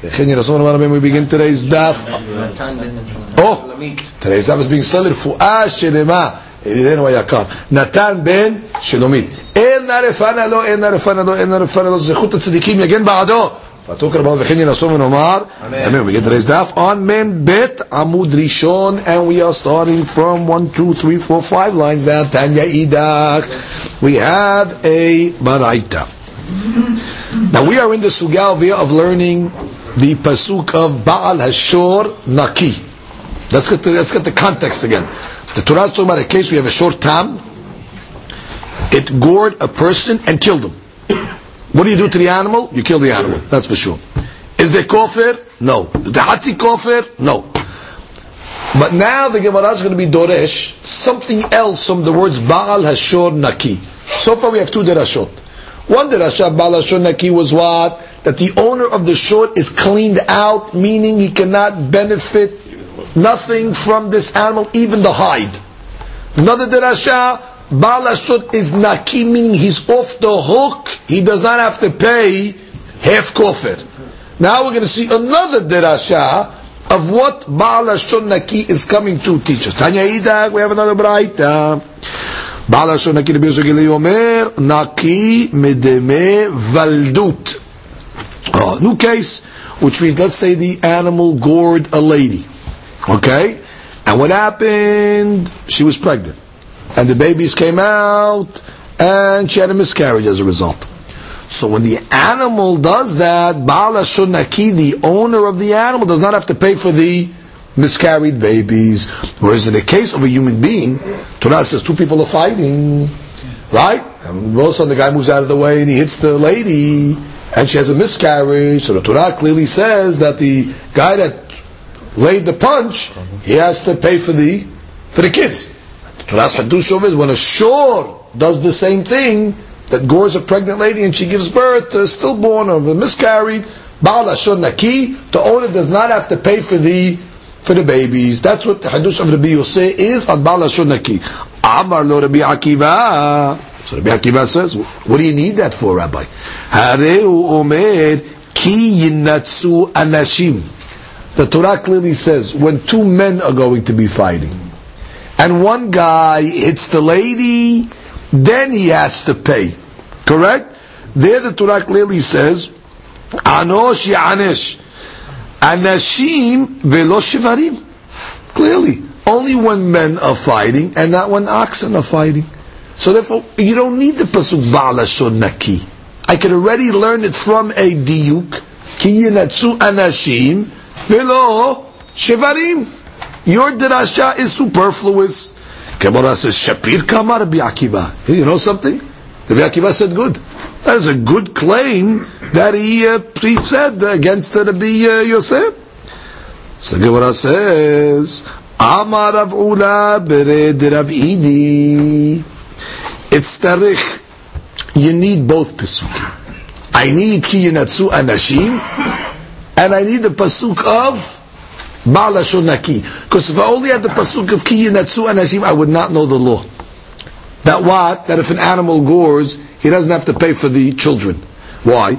for Atok Kerva Lavo. וכן ירסון אמר רבי, we begin today's daf. Oh, today's daf is being studied רפואה שלמה. ידידנו היקר, נתן בן שלומית. אין נרפנה לו, אין נרפנה לו, אין נרפנה לו, זכות הצדיקים יגן בעדו. ותוקר בו וכן ינסו ונאמר, אמן. We get today's daf on מ"ם בית עמוד ראשון, and we are starting from 1, 2, 3, 4, 5 lines down, תניא אידך. We have a baraita. Now we are in the sugalvia of learning the pasuk of Baal Hashor Naki. Let's get the, let's get the context again. The Torah is talking about a case we have a short tam. It gored a person and killed him. What do you do to the animal? You kill the animal. That's for sure. Is there kofir? No. Is there hatzi kofir? No. But now the Gemara is going to be doresh something else from the words Baal Hashor Naki. So far we have two derashot. One derashah Baal Hashor Naki was what? That the owner of the short is cleaned out, meaning he cannot benefit nothing from this animal, even the hide. Another derasha, Baal Hashor is Naki, meaning he's off the hook. He does not have to pay half kofir. Now we're going to see another derasha of what Baal Hashor Naki is coming to teach us. Tanya Idak, we have another braita. Baal Hashor Naki Rabbi Yosef Gili Omer, Naki medeme valdut. New case, which means let's say the animal gored a lady. Okay? And what happened? She was pregnant. And the babies came out, and she had a miscarriage as a result. So when the animal does that, Baal Naki, the owner of the animal, does not have to pay for the miscarried babies. Whereas in the case of a human being, Torah says two people are fighting, right? And all of a sudden the guy moves out of the way and he hits the lady, and she has a miscarriage. So the Torah clearly says that the guy that laid the punch, he has to pay for the for the kids. The Torah's hadush is when a shore does the same thing, that gores a pregnant lady and she gives birth to a stillborn or a miscarried, Baal Ashur Naki, the owner does not have to pay for the for the babies. That's what the hadush of Rabbi Yosef is on Baal Ashur Naki. Amar lo Rabbi Akiva. So Rabbi Akiva says, what do you need that for, Rabbi? Omer ki yinatsu anashim. The Torah clearly says when two men are going to be fighting, and one guy hits the lady, then he has to pay. Correct? There the Torah clearly says, Anosh Yanesh. Anashim velo shivarim. Clearly. Only when men are fighting and not when oxen are fighting. So therefore, you don't need the pasuk Baal Naki. I can already learn it from a diuk. Ki yinatsu anashim velo shivarim. Your drasha is superfluous. Gemara says, Shapir Kamar Rabbi Akiva. You know something? Rabbi Akiva said good. That is a good claim that he, uh, he said against the Rabbi uh, Yosef. So Gemara says, Amar Rav Ula Bered Rav Idi. It's tarich. You need both pesukim. I need ki yinatsu anashim, and I need the pasuk of Baal Naki. Because if I only had the pasuk of Ki Yinatsu Anashim, I would not know the law. That what? That if an animal gores, he doesn't have to pay for the children. Why?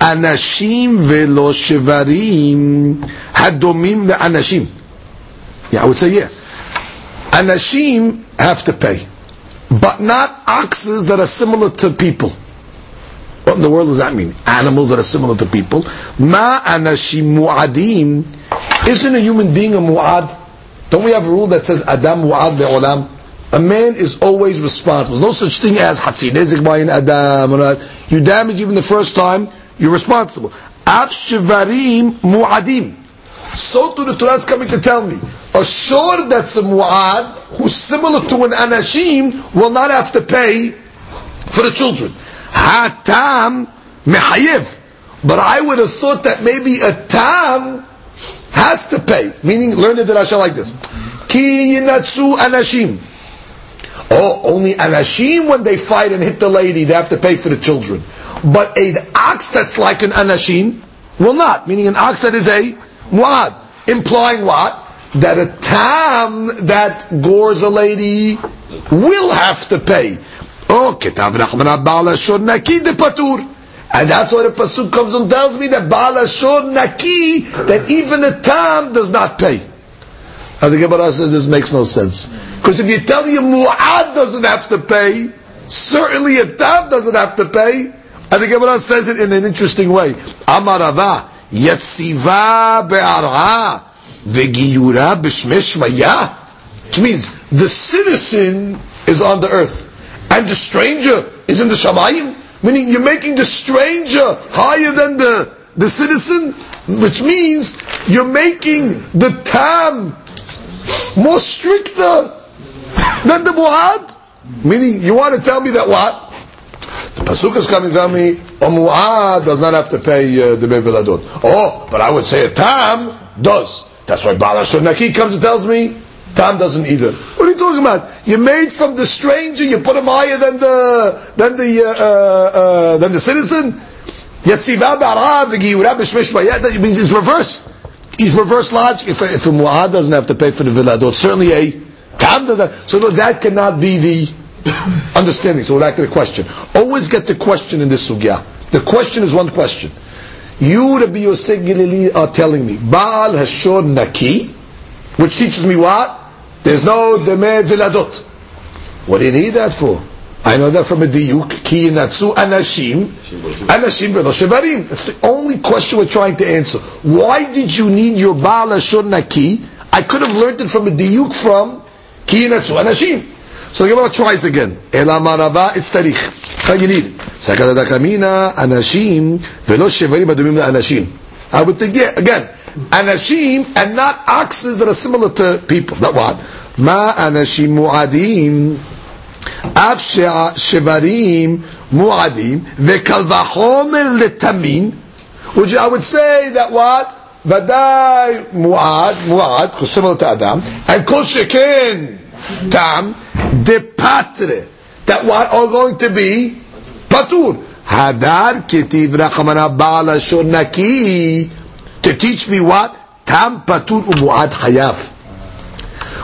Anashim velo shivarim hadomim anashim. Yeah, I would say yeah. Anashim have to pay, but not oxes that are similar to people. What in the world does that mean? Animals that are similar to people. Ma anashim mu'adim. Isn't a human being a mu'ad? Don't we have a rule that says Adam mu'ad be'olam? A man is always responsible. There's no such thing as hatzinezik bayin Adam. You damage even the first time, you're responsible. Af shivarim mu'adim. So to the Torah is coming to tell me, a shor that's a mu'ad, who's similar to an anashim, will not have to pay for the children. Hatam mehayev. But I would have thought that maybe a tam has to pay. Meaning, learn the drasha like this. Ki yinatsu anashim. Oh, only anashim when they fight and hit the lady, they have to pay for the children. But an ox that's like an anashim will not. Meaning an ox that is a muad. Implying what? That a tam that gores a lady will have to pay. Oh, ketav rachmana ba'al ashor naki de patur. And that's why the pasuk comes and tells me that ba'al ashor naki, that even a tam does not pay. And the Gemara says this makes no sense. Because if you tell you mu'ad doesn't have to pay, certainly a tam doesn't have to pay. And the Gemara says it in an interesting way. Amarava, yatziva be'ar'a, ve'giyura b'shmesh maya. Which means the citizen is on the earth and the stranger is in the Shamayim, meaning you're making the stranger higher than the, the citizen, which means you're making the tam more stricter than the muad. Meaning, you want to tell me that what? The pasuk is coming tell me a muad does not have to pay uh, the beviladot. Oh, but I would say a tam does. That's why Baal Naki comes and tells me Tam doesn't either. What are you talking about? You made from the stranger, you put him higher than the than the uh, uh, uh, than the citizen. That means it's reversed. It's reverse logic. If, if a mu'ad doesn't have to pay for the villa, it's certainly a doesn't. So that cannot be the understanding. So back to the question. Always get the question in this sugya. The question is one question. You, Rabbi Yosef Gilili, are telling me, Baal Hashor Naki, which teaches me what? There's no deme viladot. What do you need that for? I know that from a diuk, ki natsu anashim, anashim velo shevarim. That's the only question we're trying to answer. Why did you need your baal ashur naki? I could have learned it from a diuk from ki natsu anashim. So the Gemara tries again. Ela marava it's tarich. How you need it? Sakada kamina anashim velo shevarim adumim anashim. I would think, yeah, again, anashim and not oxes that are similar to people. Not what? Ma anashim mu'adim af shevarim mu'adim ve'kal v'chomer letamin which I would say that what? ודאי מועד, מועד, similar to Adam, and kol sheken tam, de patre, that what are going to be patur. Hadar ketiv rachamana ba'al ashur naki, to teach me what? Tam patur umuad chayav.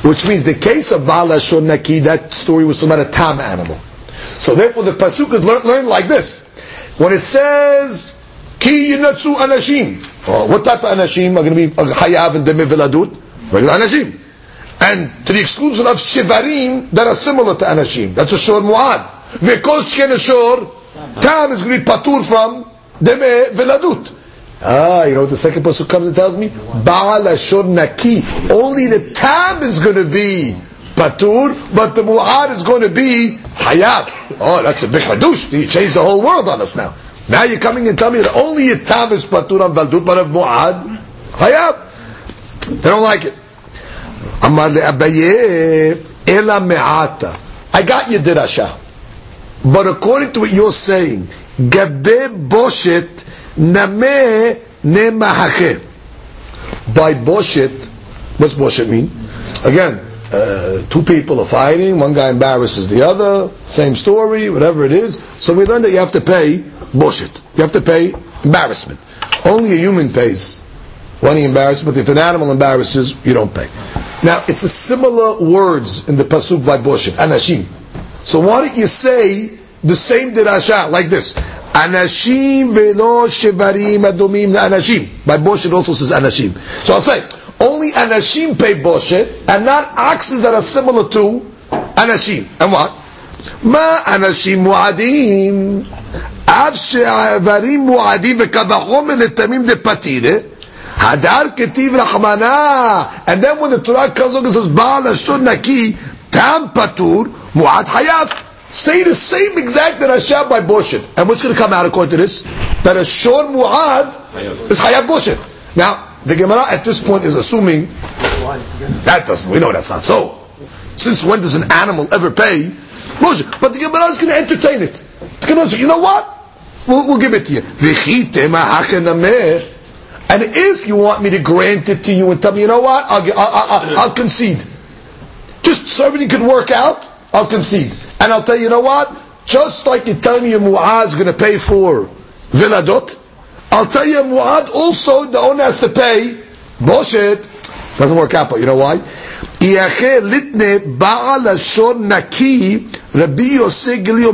Which means the case of Bala Naki, that story was about a tam animal. So therefore the pasuk is learned learn like this. When it says, Ki yinatsu anashim, oh, what type of anashim are going to be uh, chayav and demi viladut? Regular anashim. And to the exclusion of shivarim that are similar to anashim. That's a shor muad. Shken shor, tam is going to be patur from demi viladut. Ah, you know what the second pasuk comes and tells me? Baal ashur naki. Only the tab is going to be patur, but the mu'ad is going to be hayab. Oh, that's a big hadush. You changed the whole world on us now. Now you're coming and telling me that only a tab is patur on valdut, but of mu'ad, hayab. They don't like it. Amar le abaye ela me'ata. I got your dirasha. But according to what you're saying, gabe boshet Name nemahache. By boshet, what's boshet mean? Again, uh, two people are fighting, one guy embarrasses the other, same story, whatever it is. So we learned that you have to pay boshet. You have to pay embarrassment. Only a human pays when he embarrasses, but if an animal embarrasses, you don't pay. Now, it's a similar words in the pasuk by boshet, anashim. So why don't you say the same dirasha, like this? Anashim velo shevarim adumim anashim. By Boshet also says anashim. So I'll say, only anashim pay Boshet, and not oxes that are similar to anashim. And what? Ma anashim mu'adim. אף שהאיברים מועדים וקו החומר לתמים דפתירה, הדר כתיב רחמנה, and then when the Torah comes along and says, בעל לשון נקי, תם פטור, מועד חייב. Say the same exact that drasha by Boshet. And what's going to come out according to this? That a shon mu'ad is chayav Boshet. Now, the Gemara at this point is assuming that doesn't, we know that's not so. Since when does an animal ever pay Boshet? But the Gemara is going to entertain it. The Gemara says, you know what? We'll, we'll give it to you. And if you want me to grant it to you and tell me, you know what, I'll, I'll, I'll, I'll concede. Just so everything could work out, I'll concede. And I'll tell you, you know what? Just like you tell me Mu'adh is going to pay for Viladot, I'll tell you Mu'adh also, the owner has to pay. Boshet. Doesn't work out, but you know why? יאחר ליטנה בעל לשון נקי, רבי יוסי גלי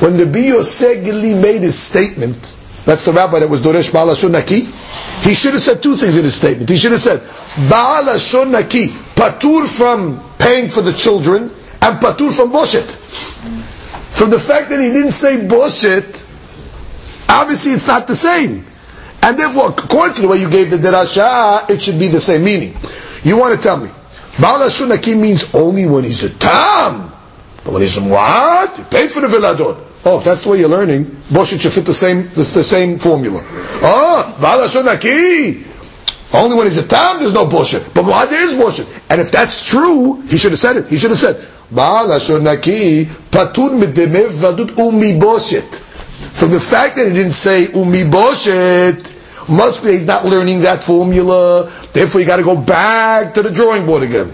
When Rabbi Yosef made his statement, that's the rabbi that was Doresh Baal Naki, he should have said two things in his statement. He should have said, Baal Naki, patur from paying for the children, and patur from Boshet. From the fact that he didn't say Boshet, obviously it's not the same. And therefore, according to the way you gave the derasha, it should be the same meaning. You want to tell me, Baal Hashon Naki means only when he's a tam. But when he's a muad, you pay for the viladot. Oh, if that's the way you're learning, Boshet should fit the same the, the same formula. Oh, Baal Hashon Naki. Only when he's a tam, there's no boshet. But muad, there is boshet. And if that's true, he should have said it. He should have said, Baal Naki, patur midemev vadut umi boshet. From the fact that he didn't say umi boshet, must be he's not learning that formula. Therefore, you got to go back to the drawing board again.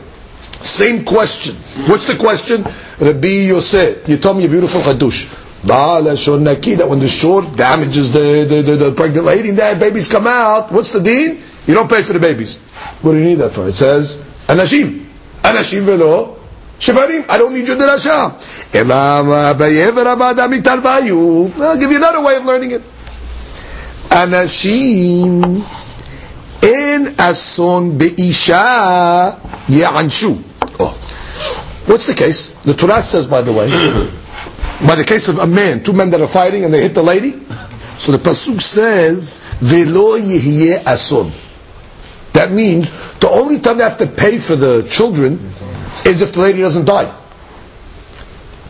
Same question. What's the question? Rabbi Yosef, you told me a beautiful hadush. That when the short damages the, the, the, the pregnant lady that babies come out, what's the deen? You don't pay for the babies. What do you need that for? It says, Anashim. Anashim velo. Shivarim, I don't need your derasha. I'll give you another way of learning it. Anashim in ason be'isha ya'anshu. Oh. What's the case? The Torah says, by the way, by the case of a man, two men that are fighting and they hit the lady. So the pasuk says, "Velo yihye ason." That means the only time they have to pay for the children is if the lady doesn't die.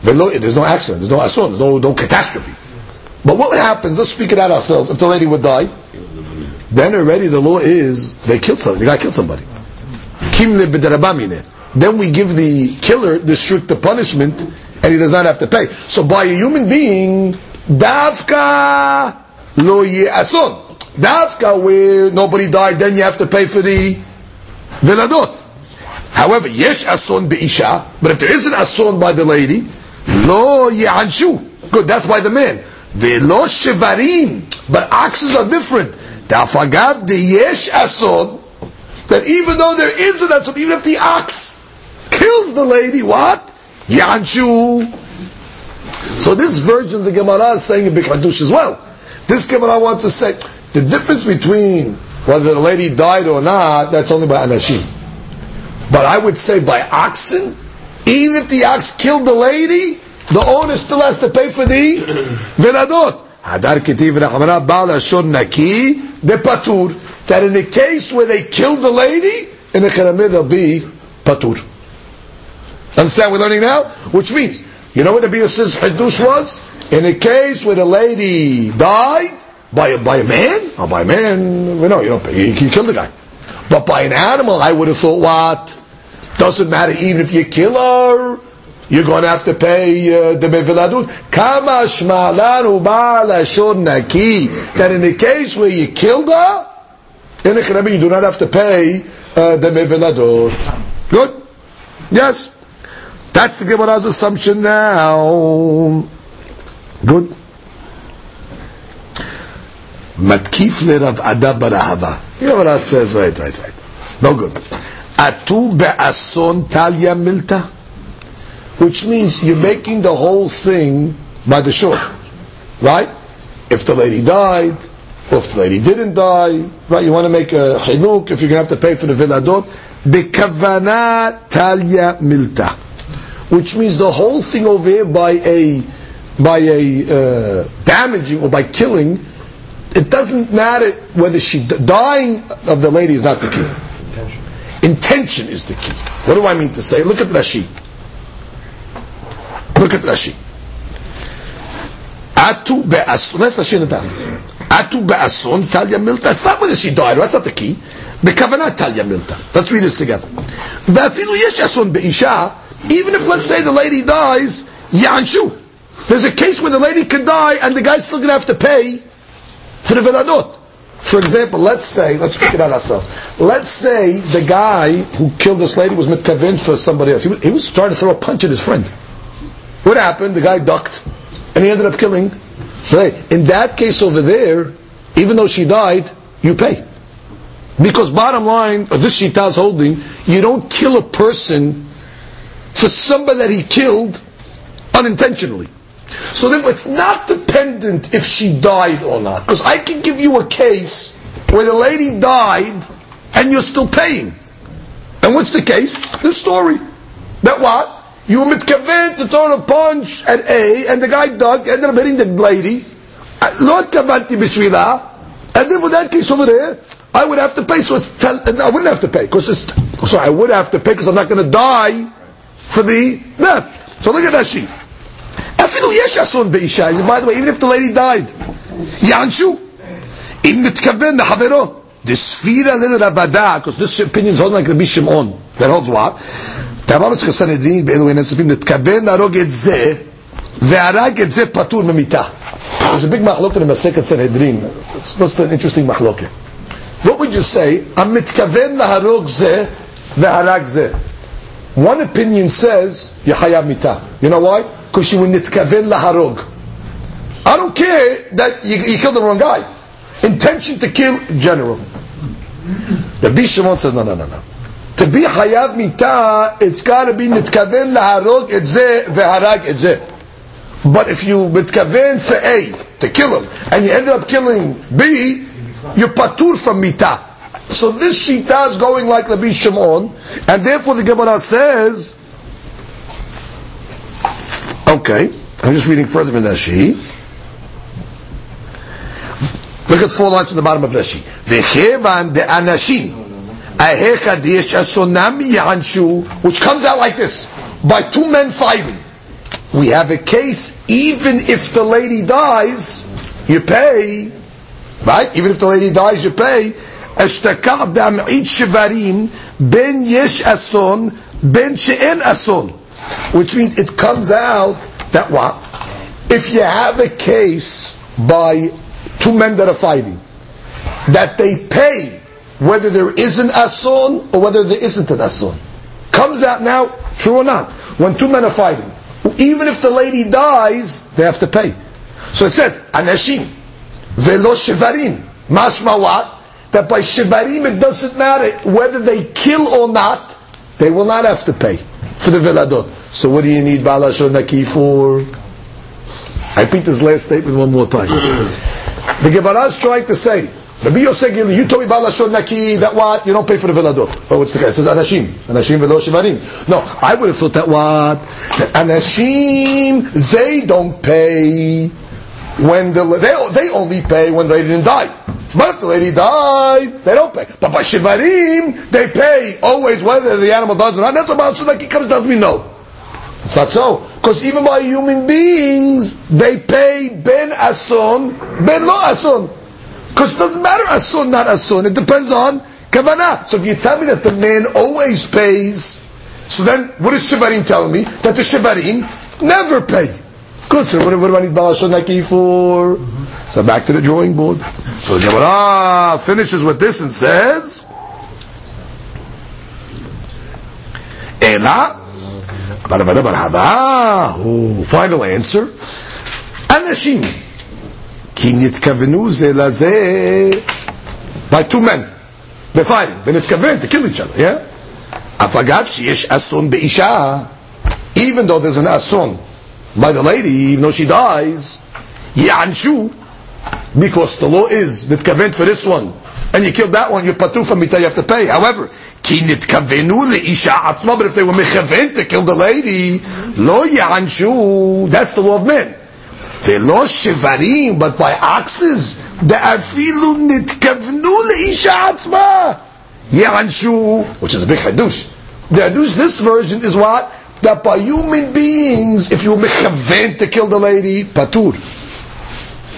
There's no accident, there's no ason, there's no, no catastrophe. But what happens? Let's speak it out ourselves. If the lady would die, then already the law is they killed somebody. The guy killed somebody. Then we give the killer the stricter punishment, and he does not have to pay. So by a human being, davka lo ye ason. Davka where nobody died, then you have to pay for the veladot. However, yesh ason be'isha, but if there is an ason by the lady, lo ye'anshu. Good, that's by the man. The lo shivarim, but oxes are different. Dafagav the yesh ason, that even though there is an ason, even if the ox kills the lady, what? Yanshu. So this version of the Gemara is saying a big hadush as well. This Gemara wants to say the difference between whether the lady died or not, that's only by anashim. But I would say by oxen, even if the ox killed the lady, the owner still has to pay for the veladot. Hadar kitiv rachmana bal ashon naki. That in the case where they killed the lady, in the Karameh there'll be patur. Understand what we're learning now? Which means, you know what the says Hadush was? In a case where the lady died by a, by a man, or by a man, we know, you know, he, he killed the guy. But by an animal, I would have thought, what? Doesn't matter, even if you kill her, you're going to have to pay uh, the meviladut. Kama shmalanu ba'al naki. That in the case where you killed her, in the you do not have to pay uh, the meviladut. Good? Yes. That's the Gemara's assumption now. Good. Matkif le Rav Ada barahava. Gemara says, right, right, right. No good. Atu be'ason talya milta. Which means you're making the whole thing by the shore. Right? If the lady died, or if the lady didn't die, right? You want to make a chiluk if you're going to have to pay for the viladot. Bekavana talya milta. which means the whole thing over here by a by a uh, damaging or by killing, it doesn't matter whether she dying of the lady is not the key. Intention is the key. What do I mean to say? Look at Rashi. Look at Rashi. Atu be'ason. Let's Rashi in the Atu be'ason talya milta. It's not whether she died. That's not the key. בכוונת talya milta. Let's read this together. ואפילו יש אסון באישה, even if let's say the lady dies, יענשו. There's a case where the lady could die and the guy's still going to have to pay for the veladot. For example, let's say, let's speak it out ourselves. Let's say the guy who killed this lady was mitkaven for somebody else. He was, he was trying to throw a punch at his friend. What happened? The guy ducked, and he ended up killing. In that case over there, even though she died, you pay. Because bottom line, this shita is holding, you don't kill a person for somebody that he killed unintentionally. So therefore, it's not dependent if she died or not. Because I can give you a case where the lady died and you're still paying. And what's the case? The story. That what? You mitkaven to throw a punch at A, and the guy dug, ended up hitting the lady. Uh, Lord kavanti b'shvila. And then for that case over there, I would have to pay. So it's tell, uh, I wouldn't have to pay because it's. Sorry, I would have to pay because I'm not going to die for the death. So look at that sheet. אפילו יש אסון באישה, by the way, even if the lady died, יענשו, אם מתכוון לחברו, דספירה לרבדה, because this opinion is holding like Rabbi Shimon, that holds what? תאמר לך סנהדרין באלו עניין נוספים, נתכוון להרוג את זה, והרג את זה פטור ממיתה. There's a big מחלוקת in מסכת סנהדרין. What's the interesting מחלוקת? What would you say? I'm מתכוון להרוג זה, והרג זה. One opinion says, יחייב מיתה. You know why? Because you were nitkaven laharog. I don't care that you, you killed the wrong guy. Intention to kill, general. The Shimon says, no, no, no, no. To be hayav mita, it's got to be nitkaven laharog et ze veharag et ze. But if you mitkaven for A, to kill him, and you ended up killing B, you're patur from mita. So this shita is going like Rabbi Shimon, and therefore the Gemara says, Okay, I'm just reading further in Rashi. Look at four lines in the bottom of Rashi. V'chevan de anashim ahechad yesh asonam yanshu, which comes out like this: by two men fighting. We have a case, even if the lady dies, you pay, right? Even if the lady dies, you pay. Dam'id shivarim ben yesh ason ben she'en ason which means it comes out that what? If you have a case by two men that are fighting, that they pay whether there is an ason or whether there isn't an ason. Comes out now, true or not, when two men are fighting, even if the lady dies, they have to pay. So it says, anashim, velo shivarim, mashma what? That by shivarim it doesn't matter whether they kill or not, they will not have to pay for the veladot. So what do you need Balashon Naki for? I repeat this last statement one more time. the Gemara is trying to say, Rabbi Yosef, you told me Balashon Naki, that what? You don't pay for the Veladot. But oh, what's the guy? It says Anashim. Anashim Velo Shivarim. No, I would have thought that what? That Anashim, they don't pay when the, they, they only pay when they didn't die. But if the lady died, they don't pay. But by Shivarim, they pay always whether the animal dies or not. That's what Balashon Naki comes tells me no. It's not so. Because even by human beings, they pay ben ason, ben lo ason. Because it doesn't matter ason, not ason. It depends on kavanah. So if you tell me that the man always pays, so then what is Shivarim telling me? That the Shivarim never pay. Good, so what, what do I need Balashon Naki for? So back to the drawing board. So the Gemara finishes with this and says, Ela final answer. אנשים, כי נתכוונו זה לזה by two men. They're fighting. ונתכוון to kill each other, yeah? אף אגב שיש אסון באישה, even though there's an ason by the lady, even though she dies, יענשו, because the law is נתכוון for this one, and you killed that one, you're patu from mita, you have to pay. However, כי נתכוונו לאישה עצמה, but if they were מכוון to kill the lady, לא יענשו, that's the law of men. ולא שברים, but by oxes, ואפילו נתכוונו לאישה עצמה, יענשו, which is a big חידוש. The חידוש, this version is what? That by human beings, if you מכוון to kill the lady, פטור.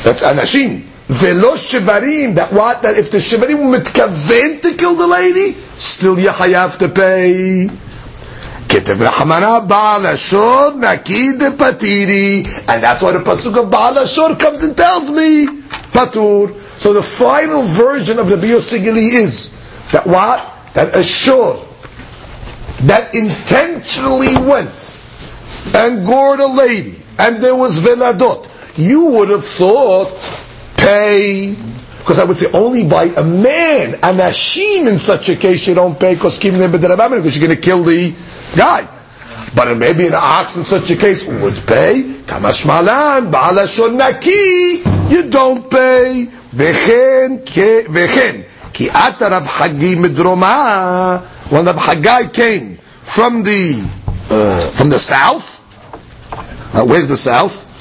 That's אנשים. ולא שברים, that what? That if the שברים הוא מתכוון to kill the lady, still you have to pay. כתב רחמנה בעל השור נקי דפתירי and that's why the pasuk of בעל השור comes and tells me patur so the final version of the biosigili is that what? that a shore that intentionally went and gored a lady and there was veladot you would have thought pay because I would say only by a man, an ashim in such a case you don't pay because because you're going to kill the guy. But maybe an ox in such a case would pay. Kamashmalan, ba'alashon naki, you don't pay. Vechen, vechen. Ki ata Rab Hagi midroma, when Rab Haggai came from the, uh, from the south, uh, where's the south?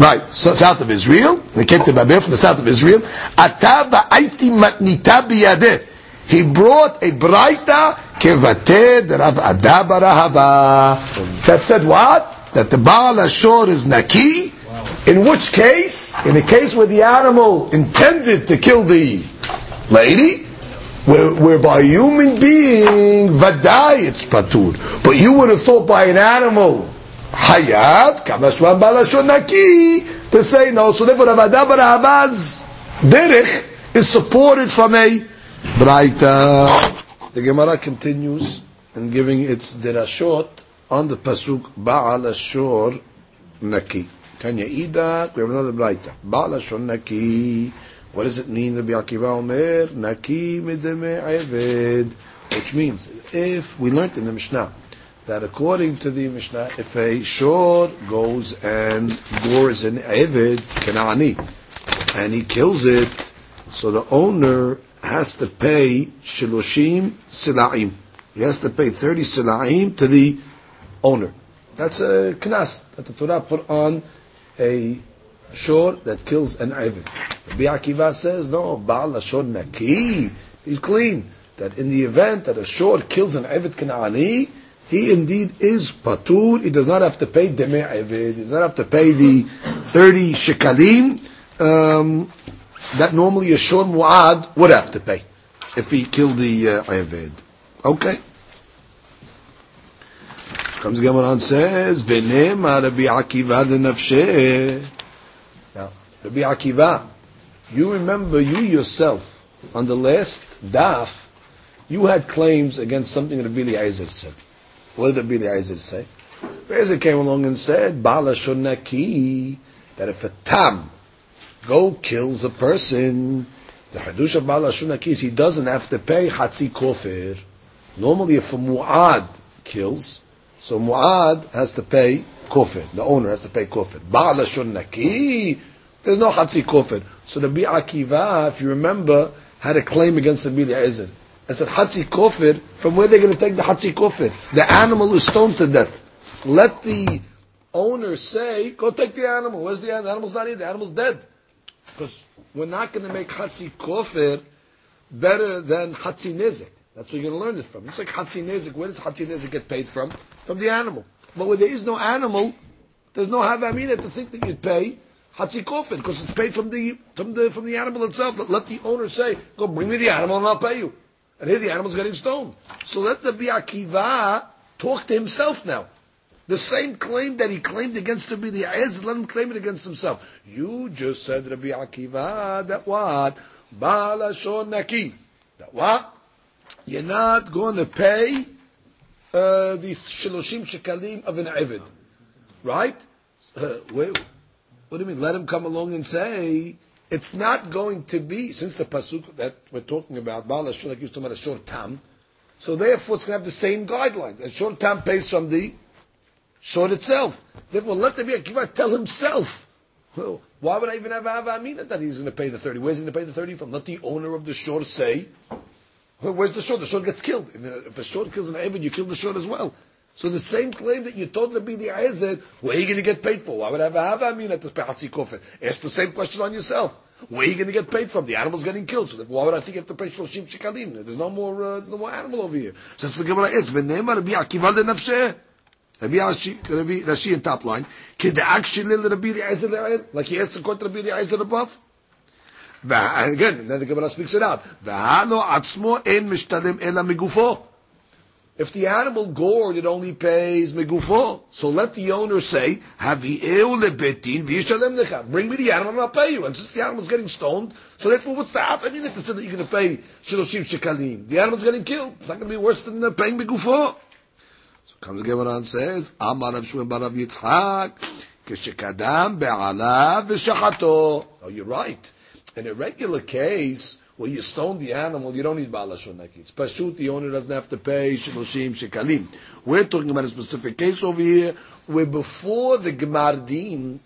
Right, so south of Israel. They came to Babel from the south of Israel. He brought a braita kevated Rav. That said what? That the Baal Ashor is Naki. In which case, in the case where the animal intended to kill the lady, where, whereby human being, vadai, it's patur. But you would have thought by an animal, Hayat, Kamashwan Balashon Naki, to say no. So therefore, Ravada Barahava's derech is supported from a Braita. The Gemara continues in giving its derashot on the pasuk Baal Ashor Naki. Tanya Ida, we have another Braita. Baal Naki. What does it mean? Rabbi Akiva Omer, Naki Mideme Eved. Which means, if we learned in the Mishnah, that according to the Mishnah, if a shor goes and gores an Eved, Kanani, and he kills it, so the owner has to pay shiloshim silaim. He has to pay 30 silaim to the owner. That's a knas that the Torah put on a shor that kills an Eved. Rabbi Akiva says, no, Baal Ashor Naki, he's clean. That in the event that a shor kills an Eved Kanani, he indeed is patur. He does not have to pay demei eved. He does not have to pay the thirty shekalim um, that normally a shor muad would have to pay if he killed the uh, eved. Okay. Comes the Gemara and says, "V'nema Rabbi Akiva denafshe." Now, Rabbi Akiva, you remember you yourself on the last daf, you had claims against something Rabbi Eliezer said. What did Rabbi Eliezer say? Eliezer came along and said, Bala Shonaki, that if a tam go kills a person, the Hadush of Bala Shonaki is he doesn't have to pay Hatzi Kofir. Normally if a Mu'ad kills, so Mu'ad has to pay Kofir. The owner has to pay Kofir. Bala Shonaki, there's no Hatzi Kofir. So the Rabbi Akiva, if you remember, had a claim against the Eliezer and said Hatzi Kofir, from where they're going to take the Hatzi Kofir? The animal is stoned to death. Let the owner say, go take the animal. Where's the animal? The animal's not here. The animal's dead. Because we're not going to make Hatzi Kofir better than Hatzi Nezik. That's where you're going to learn this from. It's like Hatzi Nezik. Where does Hatzi Nezik get paid from? From the animal. But where there is no animal, there's no Havamina to think that you'd pay Hatzi Kofir because it's paid from the, from the, from the animal itself. Let the owner say, go bring me the animal and I'll pay you. And here the animal's getting stoned. So let the Biakiva talk to himself now. The same claim that he claimed against Rabbi Eliezer, let him claim it against himself. You just said Rabbi Akiva that what? Balashon Naki. That what? You're not going to pay uh, the Shiloshim Shekalim of an Evid. Right? Uh, wait, what do you mean? Let him come along and say, it's not going to be, since the pasuk that we're talking about, Baal Ashur, like used to about a short tam, so therefore it's going to have the same guideline. A short tam pays from the short itself. Therefore, let the Akiva tell himself. Well, why would I even have Ava Amina that he's going to pay the 30? Where's he going to pay the 30 from? Let the owner of the shore say, Where's the short? The short gets killed. If a short kills an Eved, you kill the short as well. So the same claim that you told Rabbi Eliezer, where are you going to get paid for? Why would I have a Hava Amina to pay Hatzi Kofet? Ask the same question on yourself. Where are you going to get paid from? The animal's getting killed. So why would I think you have to pay Shloshim Shekalim? There's no more, uh, there's no more animal over here. Says the Gemara, it's V'nema Rabbi Akiva de Nafsheh. Rabbi Rashi, in top line. Keda'ak shilil Rabbi Eliezer le'ayel. Like he asked to quote Rabbi Eliezer above. And again, then the Gemara speaks it out. V'halo atzmo en mishtalem ela migufo. If the animal gored, it only pays megufo. So let the owner say, "Havi'eu lebetin v'yishalem lecha." Bring me the animal, and I'll pay you. And since the animal's getting stoned, so therefore, what's the I mean, if said that you're going to pay shiloshim shekalim, the animal's getting killed. It's not going to be worse than uh, paying megufo. So comes the Gemara and says, "Amar Rav Shmuel Yitzchak, be'alav v'shachato." Oh, you're right. In a regular case, where you stone the animal, you don't need balashon It's pashut, the owner doesn't have to pay shiloshim shekalim. We're talking about a specific case over here, where before the gemardin,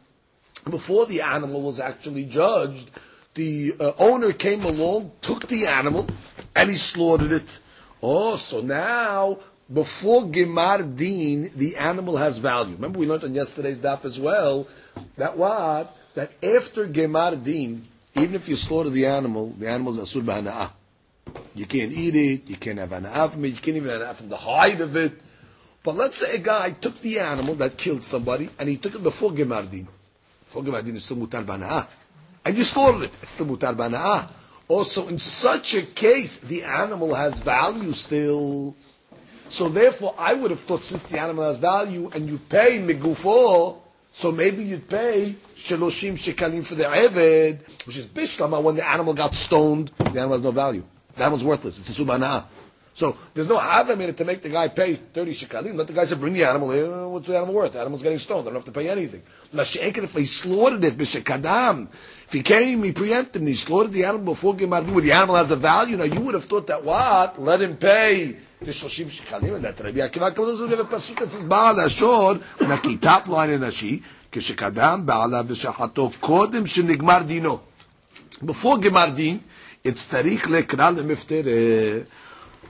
before the animal was actually judged, the uh, owner came along, took the animal, and he slaughtered it. Oh, so now, before Gemar Din, the animal has value. Remember we learned on yesterday's daf as well, that what? That after Gemar Din, even if you slaughter the animal, the animal is asur b'hana'ah. You can't eat it, you can't have hana'ah from it, you can't even have from the hide of it. But let's say a guy took the animal that killed somebody, and he took it before Gemardin. Before Gemardin, it's still mutar b'hana'ah. And you slaughtered it, it's still mutar b'hana'ah. Also, in such a case, the animal has value still. So therefore, I would have thought since the animal has value, and you pay migufo, so maybe you'd pay sheloshim shekalim for the eved, which is bishlama when the animal got stoned, the animal has no value. The animal's worthless. It's a subana. So there's no Havim in it to make the guy pay 30 shekalim. Let the guy say, bring the animal here. What's the animal worth? The animal's getting stoned. They don't have to pay anything. If he slaughtered it, b'shekadam, if he came, he preempted and he slaughtered the animal before Gemar, where the animal has a value. Now you would have thought that what? Let him pay the shoshim shekalim, and that Rabbi Akiva comes to a pasuk that says Baal Ashor, naki top line in Ashi, כשקדם בעלה ושחטו קודם שנגמר דינו. Before גמר דין, צריך לקרא למפטרה.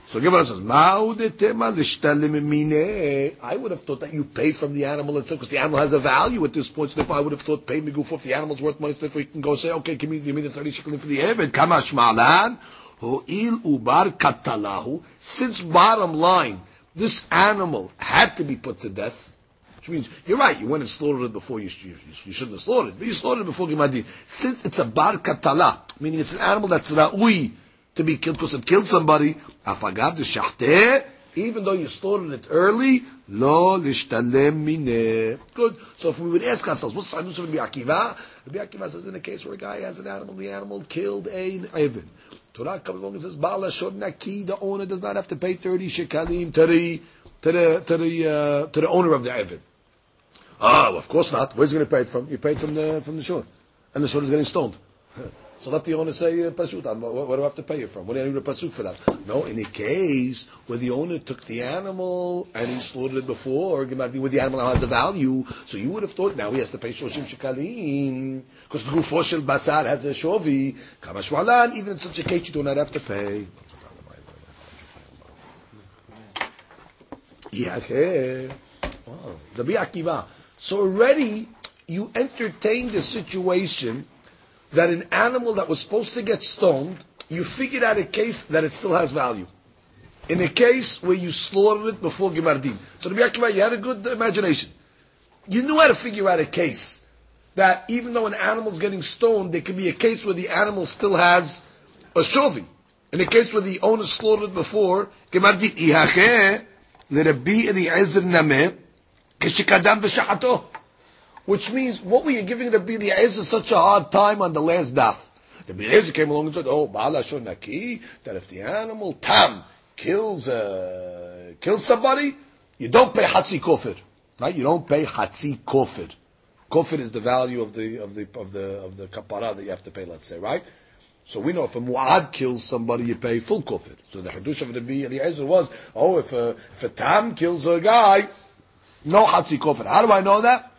So Gemara says, "Ma'u detema l'shtalim mine." I would have thought that you pay from the animal itself because the animal has a value at this point. So therefore, I would have thought pay me go for the animal's worth money. So therefore, you can go say, "Okay, give me, give the thirty shekels for the eved." Kama shmalan ho'il ubar katalahu. Since bottom line, this animal had to be put to death. Which means, you're right, you went and slaughtered it before you, you, you shouldn't have slaughtered it, but you slaughtered it before Gimadin. Since it's a bar katala, meaning it's an animal that's ra'ui to be killed because it killed somebody, afagav de even though you slaughtered it early, lo lishtalem mine. Good. So if we would ask ourselves, what's the time of Rabbi Akiva? Rabbi Akiva says in a case where a guy has an animal, the animal killed an Evan. Torah comes along and says, Bala Naki, the owner does not have to pay 30 shekalim to the, to the, to the, uh, to the owner of the Evan. Ah, well, of course not. Where's he going to pay it from? You paid from the from the shore, and the shore is getting stoned. So let the owner say pasuk. What, what do I have to pay you from? What do I need a pasuk for that? No, in a case where the owner took the animal and he slaughtered it before, where the animal has a value, so you would have thought now he has to pay shoshim shekalim because the gufo shel basar has a shovi. Kamashwalan, even in such a case, you do not have to pay. Yeah, okay. Oh, wow. Rabbi Akiva. So already you entertained the situation that an animal that was supposed to get stoned, you figured out a case that it still has value. In a case where you slaughtered it before Gimardin. So Rabbi Akiva, you had a good imagination. You knew how to figure out a case that even though an animal is getting stoned, there could be a case where the animal still has a shovi. In a case where the owner slaughtered before, Gimardin, Ihacheh, Rabbi Eliezer Nameh, which means, what were you giving Rabbi Eliezer such a hard time on the last daf? Rabbi Eliezer came along and said, oh, Baal Naki, that if the animal, tam, kills, uh, kills somebody, you don't pay Hatzi Kofir. Right? You don't pay Hatzi Kofir. Kofir is the value of the, of the, of the, of the kapara that you have to pay, let's say, right? So we know if a mu'ad kills somebody, you pay full kofir. So the hadush of Rabbi Eliezer was, oh, if a, if a tam kills a guy, no Hatzi Kofir. How do I know that?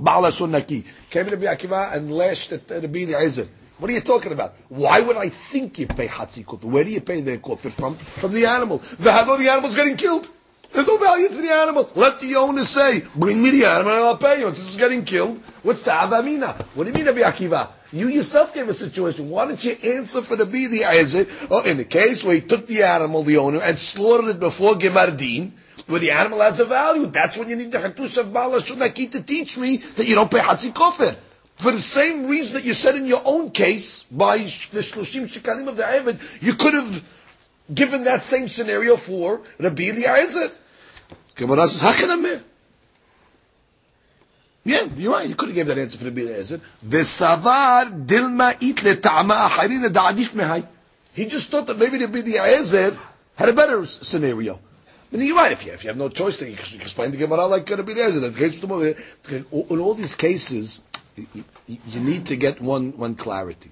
Ba'al Naki. Came to Rabbi Akiva and lashed at uh, Rabbi Eliezer. What are you talking about? Why would I think you pay hatzi kufir? Where do you pay the kufir from? From the animal. The halo, the animal's getting killed. There's no value to the animal. Let the owner say, bring me the animal and I'll pay you. This is getting killed. What's the avamina? What do you mean, Rabbi Akiva? You yourself gave a situation. Why don't you answer for the the Isaac? Oh, in the case where he took the animal, the owner, and slaughtered it before Gemardin, where the animal has a value. That's when you need the Hatush of Bala Shunaki to teach me that you don't pay Hatzi Kofir. For the same reason that you said in your own case, by the Shloshim Shekalim of the Eved, you could have given that same scenario for Rabbi Eliezer. Gemara says, Hachanameh. Yeah, you're right. You could have gave that answer for Rabbi Eliezer. V'savar dilma it le'ta'ama acharina da'adif mehai. He just thought that maybe Rabbi Eliezer had a better scenario. And you're right. If you, if you have no choice, then you can explain the Gemara like case to Moshe. In all these cases, you, you- you need to get one, one clarity.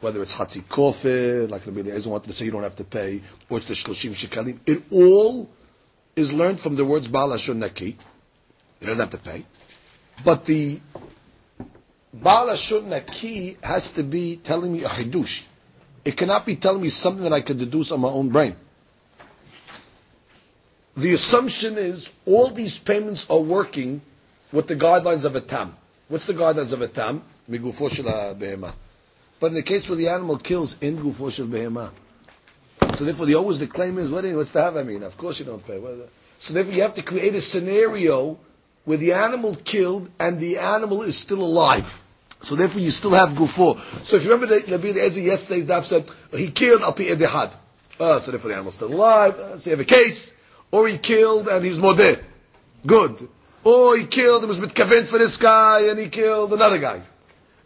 Whether it's Hatzi Kofir, like Rabbi Eliezer wanted to say you don't have to pay, or it's the Shloshim Shekalim. It all is learned from the words Baal Hashon Naki. Doesn't have to pay. But the Baal Hashon Naki has to be telling me a Hidush. It cannot be telling me something that I can deduce on my own brain. The assumption is all these payments are working with the guidelines of a tam. What's the guidelines of a tam? But in the case where the animal kills in gufo behema, so therefore the always the claim is what you- what's the have I mean? Of course you don't pay. Is? So therefore you have to create a scenario where the animal killed and the animal is still alive. So therefore you still have gufo. So if you remember the Rabbi Eliezer yesterday's daf said he killed al pi edehad. Uh, so therefore the animal's still alive. Uh, so you have a case. Or he killed and he's modeh. Good. Or he killed and was mitkaven for this guy and he killed another guy.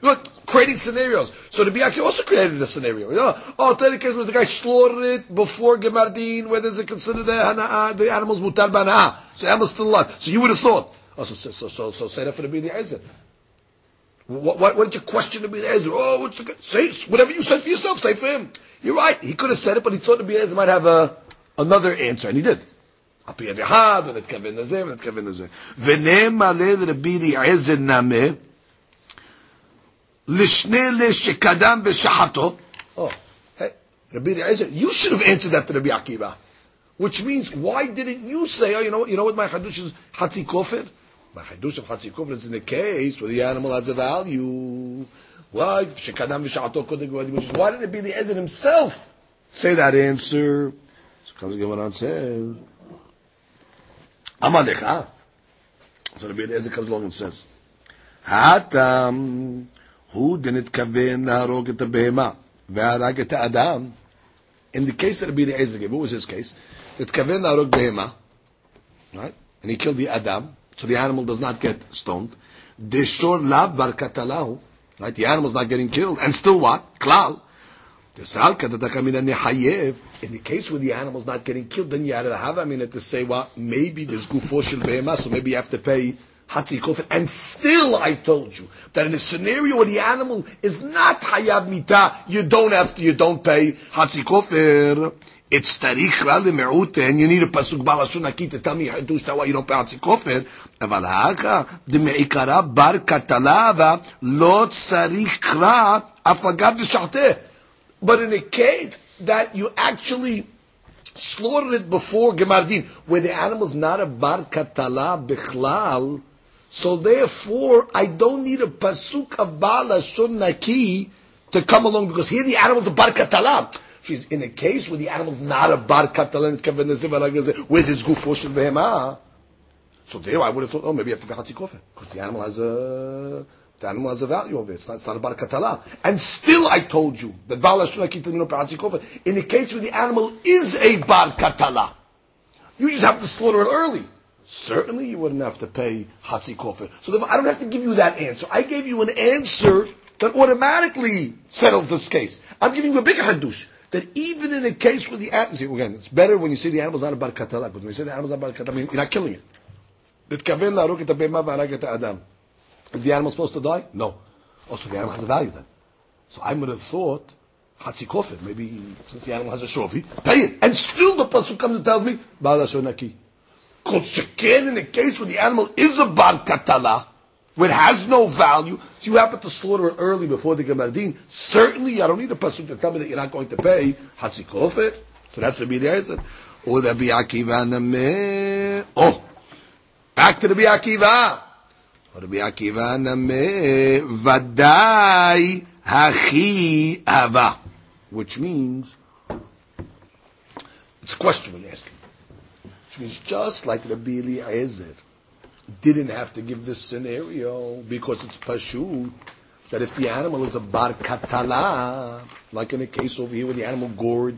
Look, creating scenarios. So the Biaki also created a scenario. You know, oh, the case where the guy slaughtered it before Gemardin, where there's a considered hana'ah, the animal's mutar bana'ah. So the animal's still alive. So you would have thought. Oh, so, so, so, so, so say that for the Bidi Ezer. What, what, what did you question the Bidi Ezer? Oh, what's the, say, whatever you said for yourself, say for him. You're right. He could have said it, but he thought the Bidi Ezer might have a, another answer, and he did. על פי אחד, ונתכוון לזה, ונתכוון לזה. ונאמר לרבי אליעזר נמה, לשני אלה שקדם בשחתו. Oh, hey, Rabbi Eliezer, you should have answered that to Rabbi Akiva. Which means, why didn't you say, oh, you know what, you know what my hadush is Hatzi Kofir? My hadush of Hatzi Kofir is in the case where the animal has a value. Why? Shekadam v'sha'ato kodem g'vadim. Which is, why did Rabbi Eliezer himself say that answer? So comes the Gemara and says, Amadecha. Ah. So Rabbi Eliezer comes along and says, Hatam, who didn't kaven naharog et behema, ve'arag et adam. In the case that Rabbi Eliezer what was his case? That kaven naharog behema, right? And he killed the adam, so the animal does not get stoned. Deshor lav katalahu right? The animal's not getting killed, and still what? Klal. In the case where the animal's not getting killed, then you had to have a minute to say, well, maybe there's gufo shel so maybe you have to pay hatzi kofir. And still, I told you that in a scenario where the animal is not hayav mita, you don't have to, you don't pay hatzi kofir. It's tarikh rali me'ute, and you need a pasuk balashun aki to tell me hadush tawa, you don't pay hatzi kofir. haka האקה meikara bar katalava, לא צריך קרא אף אגב דשחטה but in a case that you actually slaughtered it before Gemardin, where the animal's not a bar katala bichlal, so therefore I don't need a pasuk of bala to come along because here the animal's a bar katala. She's in a case where the animal's not a bar katala, with his gufo shel. So there I would have thought, oh, maybe you have to be kofir because the animal has a the animal has a value of it. It's not, it's not about a katala. And still, I told you that kofir in the case where the animal is a bar katala. You just have to slaughter it early. Certainly, you wouldn't have to pay hatzi kofir. So I don't have to give you that answer. I gave you an answer that automatically settles this case. I'm giving you a bigger hadush. That even in a case where the animal, again, it's better when you say the animal's not a bar katala, but when you say the animal's not a bar katala, you're not killing it. Is the animal supposed to die? No. Also, the animal has a value then. So I would have thought, Hatzi Kofir, maybe since the animal has a shovi, pay it. And still the Pasuk comes and tells me, Bala Shonaki. Kol Sheken in the case where the animal is a Bar Katala, which has no value, so you happen to slaughter it early before the Gemardin, certainly I don't need a pasuk to tell me that you're not going to pay Hatzikofet. So that's Rabbi Eliezer. Or Rabbi Akiva. Oh, back to Rabbi Akiva. Rabbi Akiva Nameh. Vadai Hachi Ava. Which means, it's a question we're asking. Which means just like Rabbi Eliezer didn't have to give this scenario because it's pashut that if the animal is a bar katala, like in a case over here where the animal gored,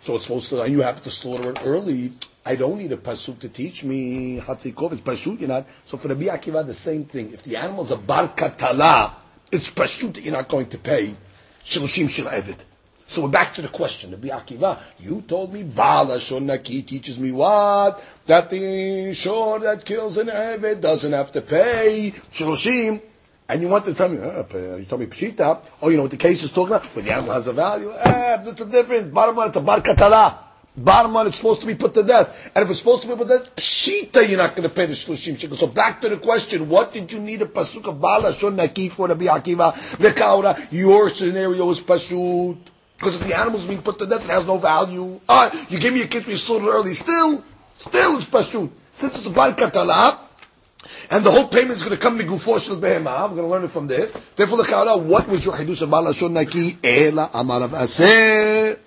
so it's supposed to, and you have to slaughter it early. I don't need a pasuk to teach me hatzikov. It's pashut, not. So for the Akiva, the same thing. If the animal is a bar katala, it's pashut that you're not going to pay shilushim shel evit. So we're back to the question. Rabbi Akiva, you told me Bala Shonaki teaches me what? That the shor that kills an Eved doesn't have to pay Shloshim. And you want to tell me, uh, you told me Pshita. Oh, you know what the case is talking about? But the animal has a value. Eh, there's a difference. Bottom line, it's a bar katala. Bottom line, it's supposed to be put to death. And if it's supposed to be put to death, Pshita, you're not going to pay the Shloshim shekel. So back to the question, what did you need a pasuk of Bala Shonaki for Rabbi Akiva? Vekaura, your scenario is pashut. Because if the animal's being put to death, it has no value. Ah, you give me a kid, we slaughtered early. Still, still it's pashut. Since it's a bar and the whole payment is going to come to Gufo Shel Behemah. We're going to learn it from there. Therefore, the kaura, what was your Hidush of Bala Naki? Ela Amar Rav Ashi.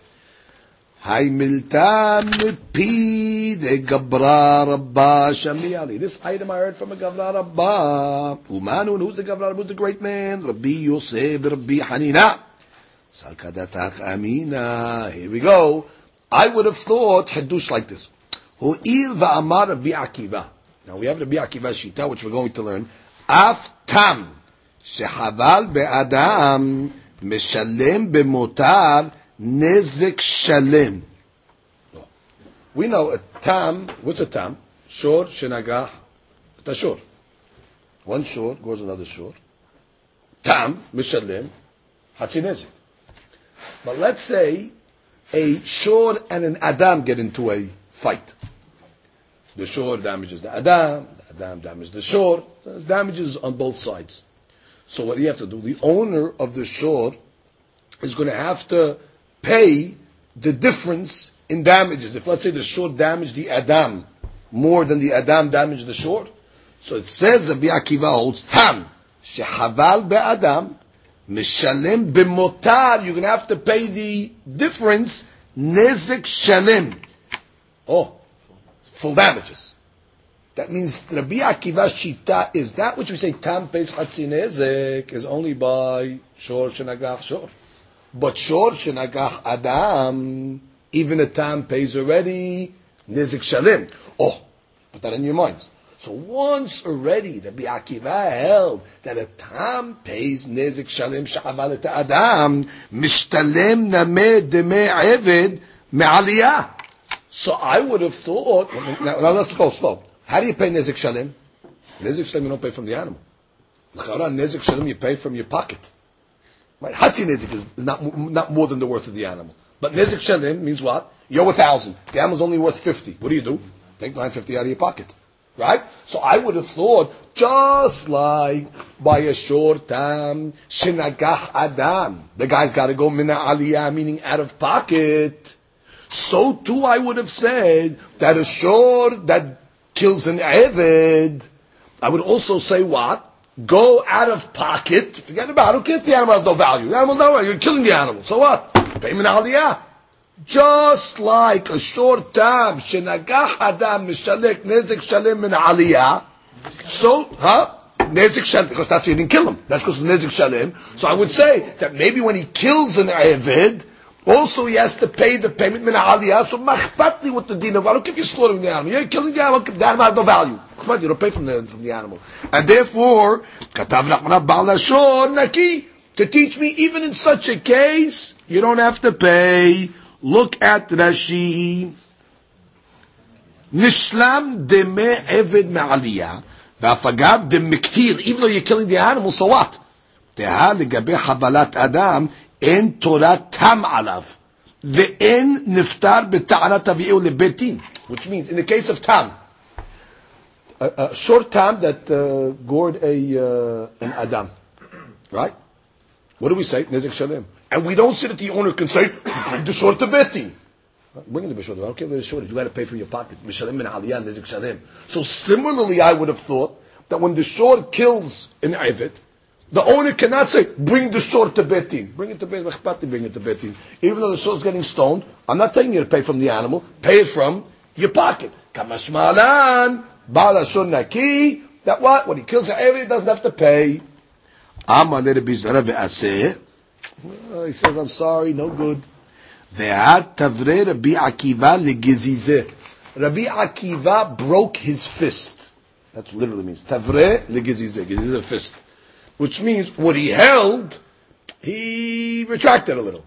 Hay miltan pi de Gabra Rabba Shami This item I heard from a Gabra Rabba. Umanu, and who's the Gabra Rabba? Who's the great man? Rabbi Yosef, Rabbi Hanina. Salkadatach Amina. Here we go. I would have thought Hadush like this. Hu'il va'amar Rabbi Akiva. Now we have Rabbi Akiva Shita, which we're going to learn. Af tam shehaval be'adam meshalem bemotar nezek shalem. We know a tam. What's a tam? Shor shenagah tashor. One shor goes another shor. Tam mishalem hatzinezek. But let's say a shor and an adam get into a fight. The shor damages the adam, the adam damages the shor. There's damages on both sides. So what do you have to do? The owner of the shor is going to have to pay the difference in damages. If let's say the shor damaged the adam more than the adam damaged the shor, so it says Rabbi Akiva holds tam shehaval be'adam Mishalem b'motar, you're going to have to pay the difference, nezek shalem. Oh, full damages. That means Rabbi Akiva's shita is that which we say tam pays chatzi nezek is only by shor shenagach shor. But shor shenagach adam, even a tam pays already nezek shalem. Oh, put that in your minds. So once already the Akiva held that a tam pays nezik shalim sha'aval et adam mishtalem nameh demeh eved me'aliyah. So I would have thought, now, now let's go slow. How do you pay nezik shalim? Nezik shalim you don't pay from the animal. Nezik shalim you pay from your pocket. Right? Hatzi nezik is not, not more than the worth of the animal. But nezik shalim means what? You owe a thousand. The animal's only worth fifty. What do you do? Take nine fifty out of your pocket. Right? So I would have thought, just like by a shor time, shinagach adam, the guy's got to go mina aliyah, meaning out of pocket. So too I would have said that a shor that kills an eved, I would also say what? Go out of pocket, forget about it, get the animal has no value. The animal no value, you're killing the animal. So what? Pay min aliyah. Just like a shor time, shenagach adam mishalek nezek shalem min aliyah. So, huh? Nezek shalem, because that's he didn't kill him. That's because of nezek shalem. So I would say that maybe when he kills an eved, also he has to pay the payment min aliyah. So machpatli with the din of, I don't care if you're slaughtering the animal. You're killing the animal, the animal has no value Come on, you don't pay from the, from the animal. And therefore, katav nachmana ba'al naki, to teach me, even in such a case, you don't have to pay. Look at Rashi. Nishlam deme eved me'aliyah. V'afagav demiktir. Even though you're killing the animal, so what? תהה לגבי חבלת אדם, אין תורת תם עליו, ואין נפטר בטענת אביהו לבית דין. Which means, in the case of tam, a, a shor time that uh, gored a uh, an adam, right? What do we say? Nezek shalem. And we don't say that the owner can say, bring the shor to Beti. Bring it to Bishop. I don't care if it's short. You got to pay from your pocket. Mishalem min aliyah nezek shalem. So similarly, I would have thought that when the shor kills an Eved, the owner cannot say, bring the shor to Beit Din. Bring it to Beit Din. Bring it to Beit Din. Even though the shor's getting stoned, I'm not telling you to pay from the animal. Pay it from your pocket. Kamashmalan, Bala Naki. That what? When he kills an Eved, he doesn't have to pay. Amar Bizara ve'aseh. He says, I'm sorry, no good. Ve'at tavre Rabbi Akiva legizizeh. Rabbi Akiva broke his fist. That literally means tavre legizizeh. Gizizeh fist. Which means what he held, he retracted a little.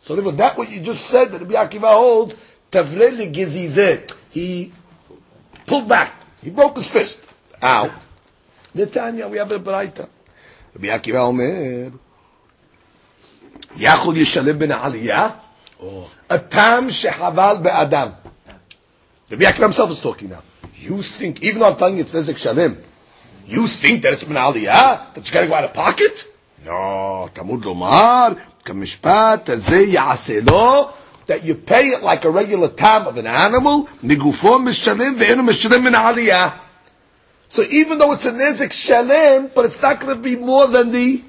So that what you just said that Rabbi Akiva holds, tavre legizizeh. He pulled back. He broke his fist. Ow. Netanya, we have a Braita. Rabbi Akiva Omer, יכול ישלם בין העלייה? הטעם שחבל באדם. Rabbi Akiva himself is talking now. You think, even though I'm telling you it's Nezek Shalem, you think that it's min aliyah? That you gotta go out of pocket? No, תמוד לומר, כמשפט הזה יעשה לו, that you pay it like a regular time of an animal. So even though it's a nezik shalem, but it's not going to be more than the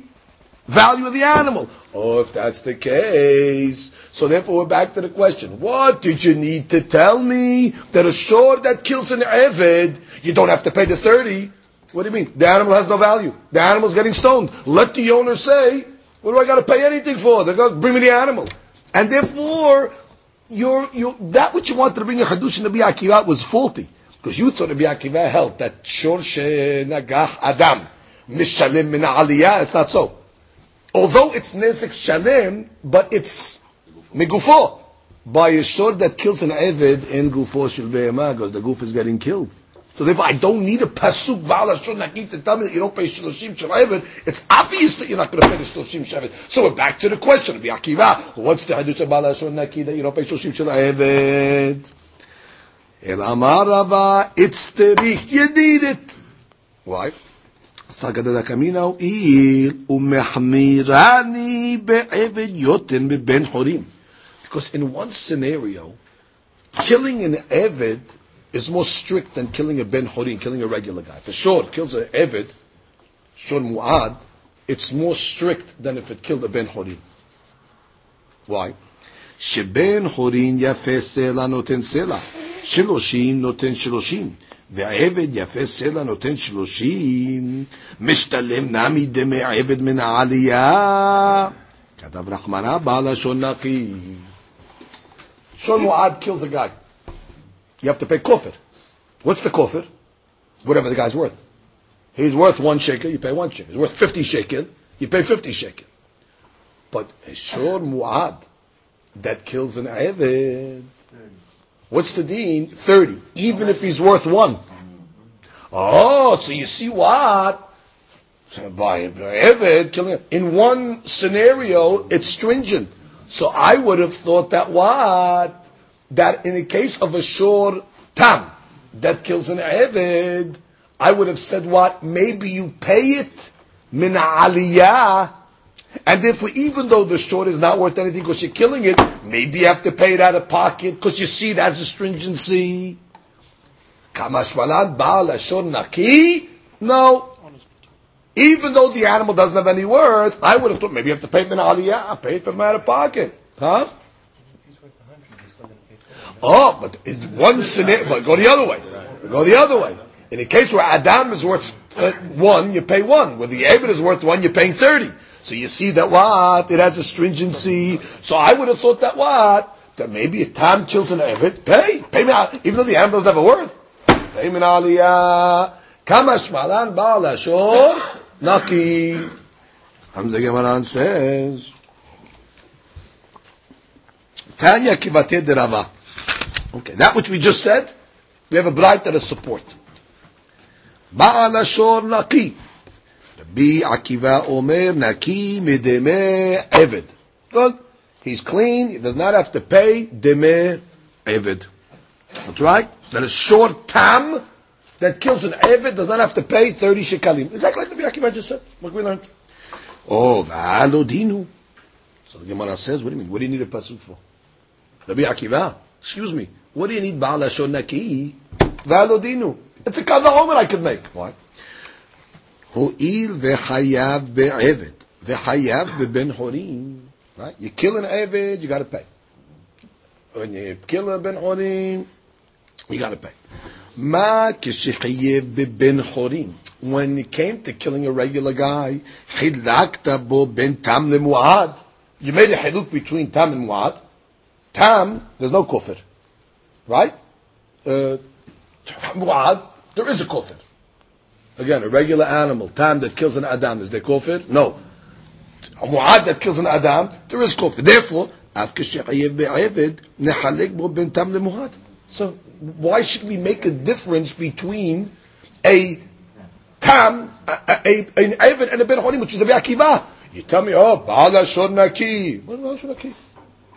value of the animal. Oh, if that's the case. So therefore we're back to the question. What did you need to tell me? That a shor that kills an Eved, you don't have to pay the 30. What do you mean? The animal has no value. The animal's getting stoned. Let the owner say, what do I got to pay anything for? They're going to bring me the animal and therefore, your your that which you wanted to bring a hadush and Akiva was faulty because you thought Rabbi Akiva held that shor nagah adam mishalim min aliyah. It's not so although it's Nezek Shalem, but it's Megufo. By a shor that kills an Eved in Gufo Shil because the goof is getting killed. So therefore, I don't need a pasuk Baal Shor Nakit to tell me that you don't pay Shloshim Shel Eved. It's obvious that you're not going to pay the Shloshim Shel Eved. So we're back to the question, Rabbi Akiva, what's the Hadush of Baal Shor Nakit that you don't pay Shloshim Shel Eved? El Amar Rava, it's the You need it. Why? סגדה לקמינה הועיל ומחמירני בעבד יותן בבן חורים. Because in one scenario, killing an Eved is more strict than killing a ben horin, killing a regular guy. For sure, it kills an Eved, Shur Mu'ad, it's more strict than if it killed a ben horin. Why? שבן חורין יפה סלע נותן סלע, שלושים נותן שלושים, והעבד יפה סלע נותן שלושים, משתלם נמי דמי עבד מן העלייה. כתב רחמנה בעל השון נקי. שון מועד kills a guy. You have to pay kofir. What's the kofir? Whatever the guy's worth. He's worth one shekel, you pay one shekel. He's worth 50 shekel, you pay 50 shekel. But a Shor Mu'ad that kills an Eved, What's the dean? 30. Even if he's worth one. Oh, so you see what? By Eved killing in one scenario, it's stringent. So I would have thought that what? That in the case of a shor tam that kills an Eved, I would have said what? Maybe you pay it min aliyah and therefore, even though the shor is not worth anything because you're killing it, maybe you have to pay it out of pocket because you see it has a stringency. Kamashmalan Baal Ashor Naki? No. Even though the animal doesn't have any worth, I would have thought maybe you have to pay it in aliyah, I pay it from out of pocket. Huh? Oh, but in one scenario, but go the other way. Go the other way. In a case where Adam is worth uh, one, you pay one. Where the Eved is worth one, you're paying 30. So you see that what? It has a stringency. So I would have thought that what? That maybe a tam kills an eved, pay. Pay me out. Even though the animal doesn't have a worth. Pay me aliyah. Kama shmalan baal ashor naki. Hamza Gemaran says, Tanya kivate derava. Okay, that which we just said, we have a bright that is support. Baal ashor naki. Rabbi Akiva Omer Naki Mideme Eved. Good. He's clean. He does not have to pay Deme Eved. That's right. That is short tam that kills an Eved does not have to pay 30 shekalim. Exactly like the Akiva just said. What we learned. Oh, v'alodinu. So the Gemara says, what do you mean? What do you need a pasuk for? Rabbi Akiva, excuse me, what do you need Baal Lashon Naki? Valodinu. It's a Kaza Omer I could make. What? Ho'il v'chayav be'evet. Be'ben horim. Right? You kill an Eved, you got to pay. When you kill a ben horim, you got to pay. Ma kishichayev be'ben horim. When it came to killing a regular guy, chilakta bo ben tam le'mu'ad. You made a haluk between tam and mu'ad. Tam, there's no kufr right? Uh, there is a kofir. Again, a regular animal, time that kills an adam, is there kofir? No. A mu'ad that kills an adam, there is kofir. Therefore, so why should we make a difference between a tam, a, a, an Eved and a Ben Horim, which is the Akiva? You tell me, oh, Bala Shor Naki.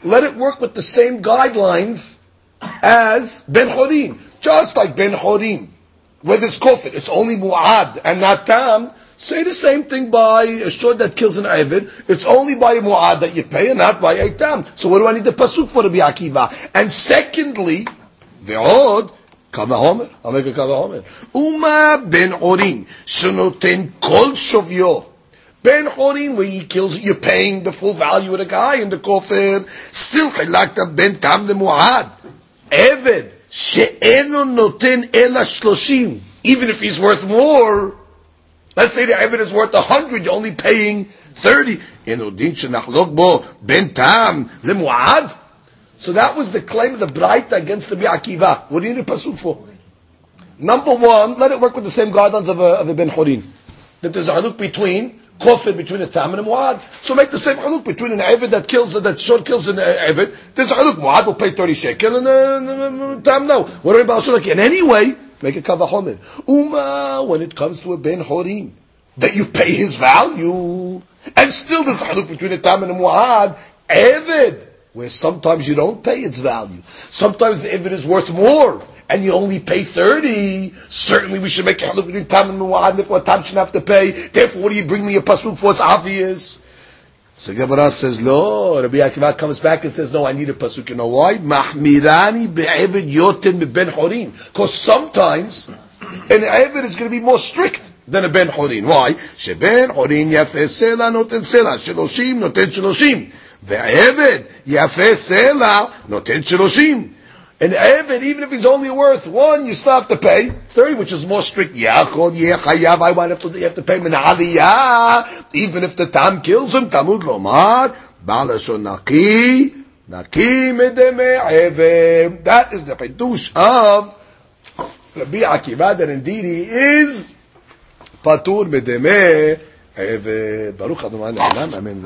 Let it work with the same guidelines as Ben Horim. Just like Ben Horim. Where there's kofit, it's only mu'ad and not tam. Say the same thing by a shod that kills an Eved. It's only by a mu'ad that you pay and not by a tam. So what do I need the pasuk for to be Akiva? And secondly, ועוד, קו החומר, I'll make a קו החומר. ומה בן עורין, שנותן כל שוויו. Ben Horim, where he kills, you're paying the full value of the guy in the kofir. Still חילקת בין tam למועד. Eved, noten ela shloshim. Even if he's worth more, let's say the Eved is worth a hundred, you're only paying thirty. In shenachlok bo ben tam lemuad. So that was the claim of the Braita against the Bi'akiva. What do you need a pasuk for? Number one, let it work with the same guidelines of a, of a Ben Chorin That there's a haluk between kofir between a tam and a muad. So make the same haluk between an Eved that kills, that short kills an uh, Eved. There's a haluk, muad will pay 30 shekel and uh, tam no. What are about Shulaki? And anyway, make a kavachomer. Uma, when it comes to a Ben Horin, that you pay his value, and still there's a haluk between a tam and a muad, Eved where sometimes you don't pay its value. Sometimes the it is worth more and you only pay 30, certainly we should make a haluk between tam and mu'ad, therefore tam shouldn't have to pay. Therefore, what do you bring me a pasuk for? It's obvious. So Gemara says, no. Rabbi Akiva comes back and says, no, I need a pasuk. You know why? Mahmirani be'evid yotin ben horin. Because sometimes an evid is going to be more strict than a ben horin. Why? Sheben horin yafeh sela noten sela. Sheloshim noten sheloshim. ועבד יפה סלע נותן שלושים. An Eved, even if he's only worth one, you still have to pay. Thirty, which is more strict. Yachod yechayav, I might have to, you have to pay min Even if the tam kills him, Tamud lomar, balashon naki, naki medeme Eved. That is the Chidush of Rabbi Akiva, that indeed he is patur medeme Eved. Baruch Adonai Amen.